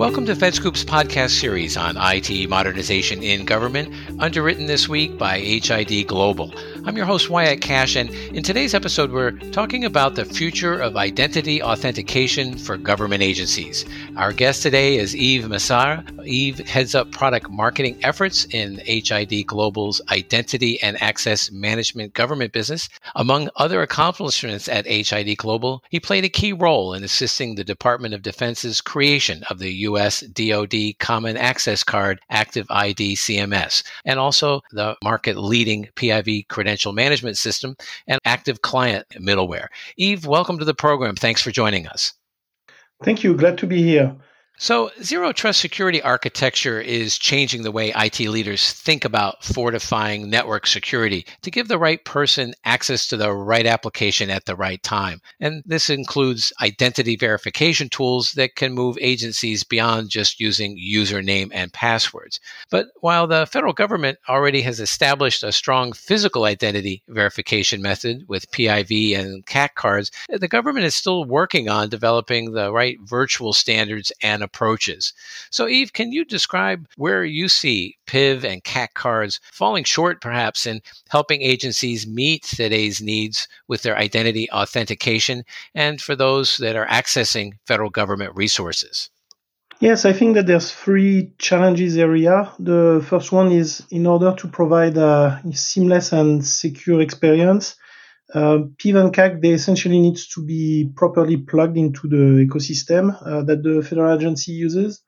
Welcome to FedScoop's podcast series on IT modernization in government, underwritten this week by HID Global. I'm your host, Wyatt Kash, and in today's episode, we're talking about the future of identity authentication for government agencies. Our guest today is Yves Massart. Yves heads up product marketing efforts in HID Global's identity and access management government business. Among other accomplishments at HID Global, he played a key role in assisting the Department of Defense's creation of the U.S. DoD Common Access Card ActivID CMS, and also the market leading PIV credential management system and ActivClient middleware. Yves, welcome to the program. Thanks for joining us. Thank you. Glad to be here. So, zero trust security architecture is changing the way IT leaders think about fortifying network security to give the right person access to the right application at the right time. And this includes identity verification tools that can move agencies beyond just using username and passwords. But while the federal government already has established a strong physical identity verification method with PIV and CAC cards, the government is still working on developing the right virtual standards and approaches. So, Yves, can you describe where you see PIV and CAC cards falling short, perhaps, in helping agencies meet today's needs with their identity authentication and for those that are accessing federal government resources? Yes, I think that there's three challenges area. The first one is in order to provide a seamless and secure experience, uh, PIV and CAC, they essentially needs to be properly plugged into the ecosystem uh, that the federal agency uses.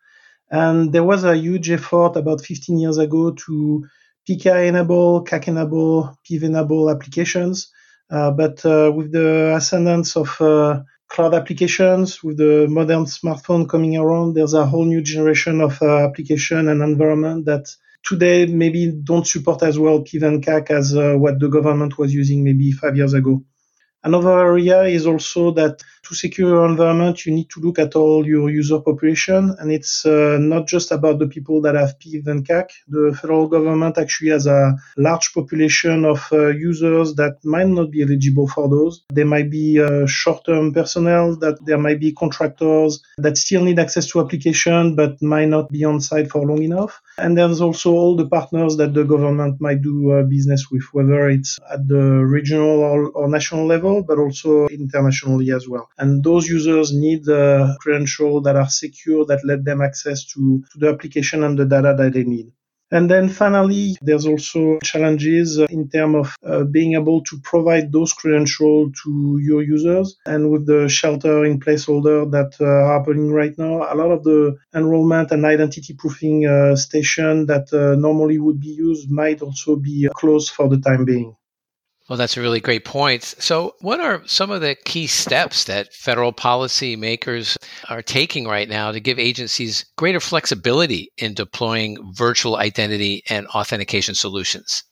And there was a huge effort about 15 years ago to PKI enable, CAC enable, PIV enable applications. Uh, but uh, with the ascendance of uh, cloud applications, with the modern smartphone coming around, there's a whole new generation of uh, application and environment that today maybe don't support as well PIV as uh, what the government was using maybe five years ago. Another area is also that to secure your environment, you need to look at all your user population. And it's uh, not just about the people that have PIV and CAC. The federal government actually has a large population of uh, users that might not be eligible for those. There might be uh, short-term personnel, that there might be contractors that still need access to application, but might not be on site for long enough. And there's also all the partners that the government might do uh, business with, whether it's at the regional or, or national level but also internationally as well. And those users need a credential that are secure that let them access to, to the application and the data that they need. And then finally, there's also challenges in terms of uh, being able to provide those credentials to your users. And with the shelter in place order that uh, are happening right now, a lot of the enrollment and identity proofing uh, station that uh, normally would be used might also be closed for the time being. Well, that's a really great point. So, what are some of the key steps that federal policymakers are taking right now to give agencies greater flexibility in deploying virtual identity and authentication solutions?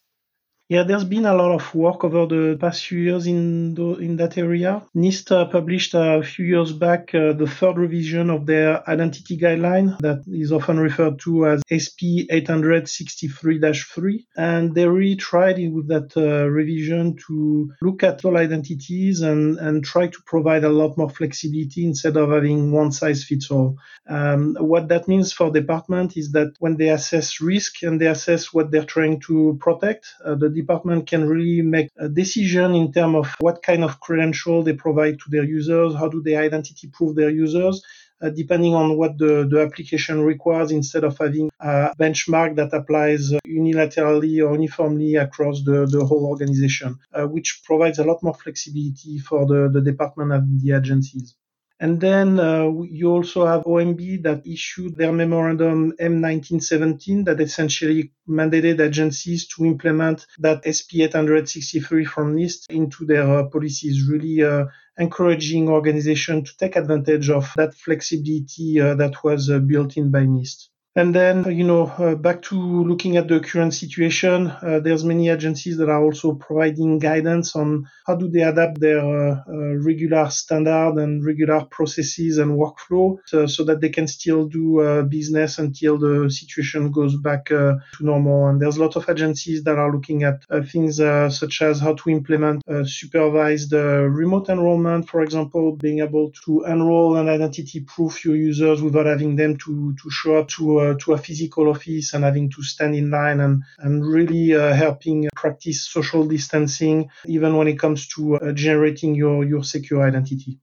Yeah, there's been a lot of work over the past few years in the, in that area. NIST uh, published a few years back uh, the third revision of their identity guideline that is often referred to as SP 863-3, and they really tried with that uh, revision to look at all identities and and try to provide a lot more flexibility instead of having one size fits all. Um, what that means for department is that when they assess risk and they assess what they're trying to protect, uh, the department can really make a decision in terms of what kind of credential they provide to their users, how do they identity prove their users, uh, depending on what the, the application requires instead of having a benchmark that applies unilaterally or uniformly across the, the whole organization, uh, which provides a lot more flexibility for the, the department and the agencies. And then uh, you also have OMB that issued their memorandum M1917 that essentially mandated agencies to implement that SP 863 from NIST into their uh, policies, really uh, encouraging organizations to take advantage of that flexibility uh, that was uh, built in by NIST. And then, you know, uh, back to looking at the current situation, uh, there's many agencies that are also providing guidance on how do they adapt their uh, uh regular standard and regular processes and workflow so, so that they can still do uh, business until the situation goes back uh, to normal. And there's a lot of agencies that are looking at things such as how to implement supervised remote enrollment, for example, being able to enroll and identity proof your users without having them to, to show up to uh, to a physical office and having to stand in line and, and really uh, helping practice social distancing, even when it comes to uh, generating your, your secure identity.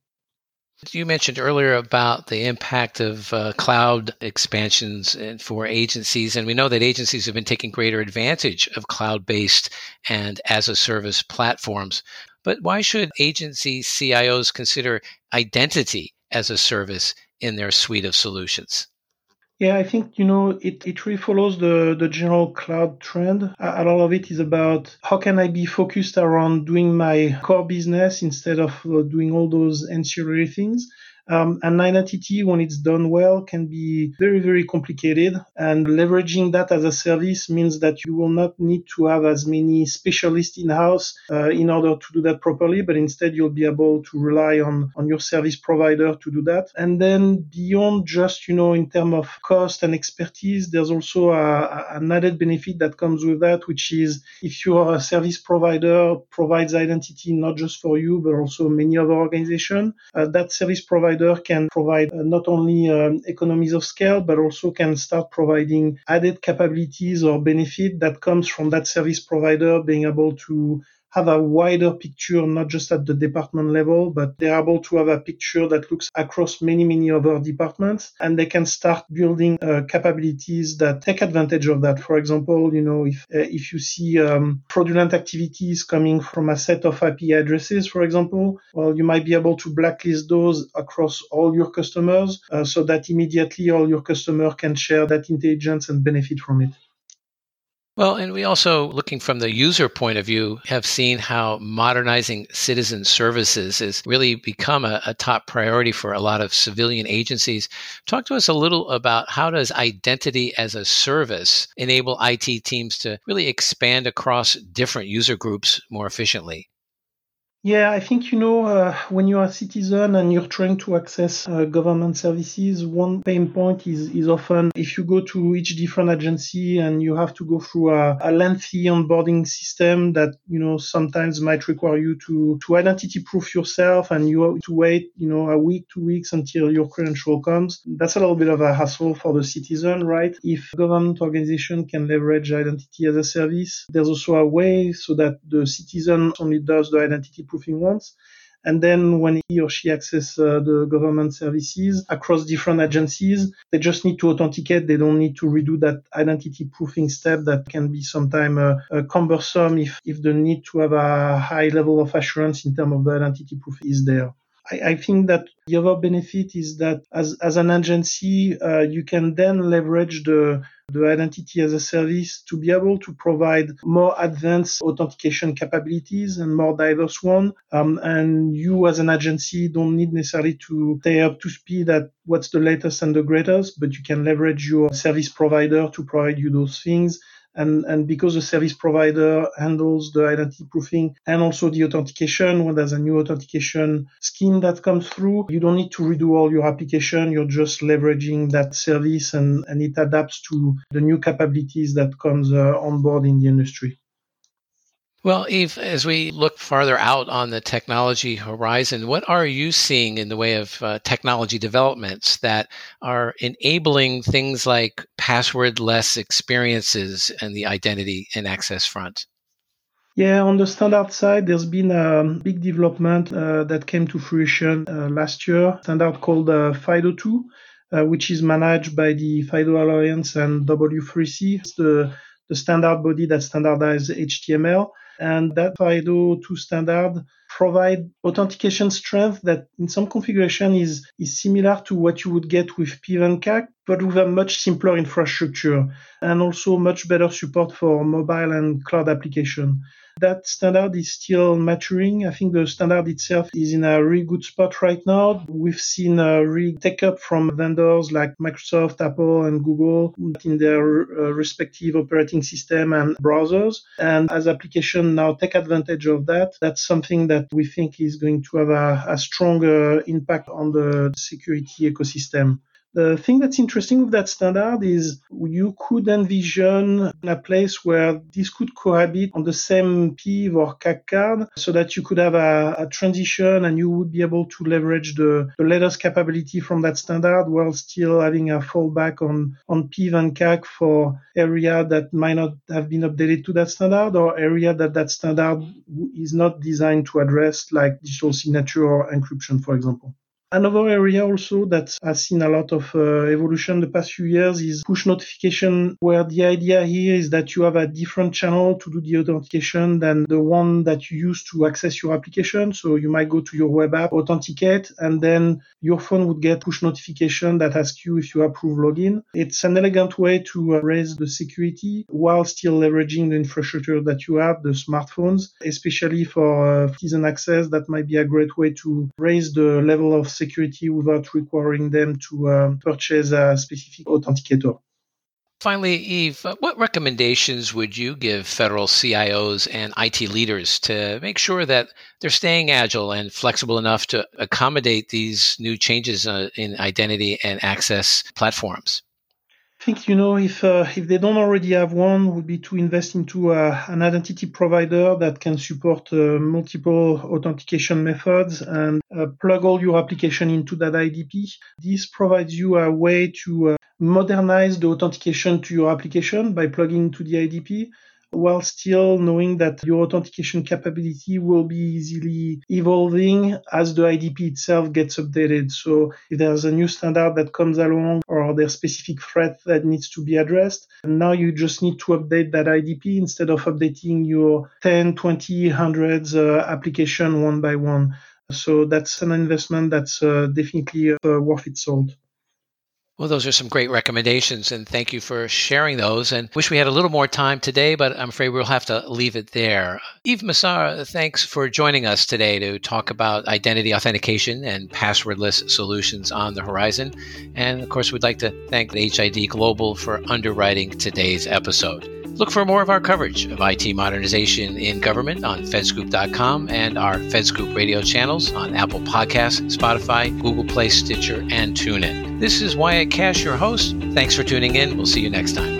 You mentioned earlier about the impact of uh, cloud expansions for agencies, and we know that agencies have been taking greater advantage of cloud based and as a service platforms. But why should agency CIOs consider identity as a service in their suite of solutions? Yeah, I think, you know, it, it really follows the, the general cloud trend. A, lot of it is about how can I be focused around doing my core business instead of uh, doing all those ancillary things. Um, an identity, when it's done well, can be very, very complicated. And leveraging that as a service means that you will not need to have as many specialists in house uh, in order to do that properly, but instead you'll be able to rely on, on your service provider to do that. And then beyond just, you know, in terms of cost and expertise, there's also a, a, an added benefit that comes with that, which is if your service provider provides identity not just for you, but also many other organizations, uh, that service provider provider can provide uh, not only um, economies of scale, but also can start providing added capabilities or benefit that comes from that service provider being able to have a wider picture, not just at the department level, but they're able to have a picture that looks across many, many other departments and they can start building uh, capabilities that take advantage of that. For example, you know, if, uh, if you see um, fraudulent activities coming from a set of IP addresses, for example, well, you might be able to blacklist those across all your customers uh, so that immediately all your customer can share that intelligence and benefit from it. Well, and we also, looking from the user point of view, have seen how modernizing citizen services has really become a, a, top priority for a lot of civilian agencies. Talk to us a little about how does identity as a service enable IT teams to really expand across different user groups more efficiently? Yeah, I think you know uh, when you're a citizen and you're trying to access uh, government services, one pain point is is often if you go to each different agency and you have to go through a, a lengthy onboarding system that you know sometimes might require you to to identity proof yourself and you have to wait you know a week, two weeks until your credential comes. That's a little bit of a hassle for the citizen, right? If government organization can leverage identity as a service, there's also a way so that the citizen only does the identity proofing once. And then when he or she access uh, the government services across different agencies, they just need to authenticate. They don't need to redo that identity proofing step that can be sometimes uh, uh, cumbersome if, if the need to have a high level of assurance in terms of the identity proof is there. I, I think that the other benefit is that as, as an agency, uh, you can then leverage the the identity as a service to be able to provide more advanced authentication capabilities and more diverse one. Um, and you as an agency don't need necessarily to stay up to speed at what's the latest and the greatest, but you can leverage your service provider to provide you those things and, and because the service provider handles the identity proofing and also the authentication, when there's a new authentication scheme that comes through, you don't need to redo all your application. You're just leveraging that service and, and it adapts to the new capabilities that comes uh, on board in the industry. Well, Yves, as we look farther out on the technology horizon, what are you seeing in the way of uh, technology developments that are enabling things like password-less experiences and the identity and access front? Yeah, on the standard side, there's been a big development uh, that came to fruition uh, last year, standard called uh, FIDO2, uh, which is managed by the FIDO Alliance and W3C. It's the, the standard body that standardizes HTML. And that FIDO2 standard provide authentication strength that in some configuration is, is similar to what you would get with PIV and CAC, but with a much simpler infrastructure and also much better support for mobile and cloud application. That standard is still maturing. I think the standard itself is in a really good spot right now. We've seen a real take up from vendors like Microsoft, Apple, and Google in their uh, respective operating system and browsers. And as applications now take advantage of that, that's something that we think is going to have a, a stronger impact on the security ecosystem. The thing that's interesting with that standard is you could envision a place where this could cohabit on the same PIV or CAC card so that you could have a, a transition and you would be able to leverage the, the latest capability from that standard while still having a fallback on, on PIV and CAC for area that might not have been updated to that standard or area that that standard is not designed to address like digital signature or encryption, for example. Another area also that has seen a lot of uh, evolution the past few years is push notification, where the idea here is that you have a different channel to do the authentication than the one that you use to access your application. So you might go to your web app, authenticate, and then your phone would get push notification that asks you if you approve login. It's an elegant way to uh, raise the security while still leveraging the infrastructure that you have, the smartphones, especially for uh, citizen access. That might be a great way to raise the level of security without requiring them to um, purchase a specific authenticator. Finally, Yves, uh, what recommendations would you give federal CIOs and IT leaders to make sure that they're staying agile and flexible enough to accommodate these new changes uh, in identity and access platforms? Think you know if uh, if they don't already have one, would be to invest into uh, an identity provider that can support uh, multiple authentication methods and uh, plug all your application into that IDP. This provides you a way to uh, modernize the authentication to your application by plugging into the IDP while still knowing that your authentication capability will be easily evolving as the IDP itself gets updated. So if there's a new standard that comes along or there's specific threat that needs to be addressed, now you just need to update that IDP instead of updating your 10, 20, hundreds uh, application one by one. So that's an investment that's uh, definitely uh, worth its salt. Well, those are some great recommendations, and thank you for sharing those. And wish we had a little more time today, but I'm afraid we'll have to leave it there. Yves Massart, thanks for joining us today to talk about identity authentication and passwordless solutions on the horizon. And of course, we'd like to thank HID Global for underwriting today's episode. Look for more of our coverage of IT modernization in government on fedscoop.com and our FedScoop radio channels on Apple Podcasts, Spotify, Google Play, Stitcher, and TuneIn. This is Wyatt Kash, your host. Thanks for tuning in. We'll see you next time.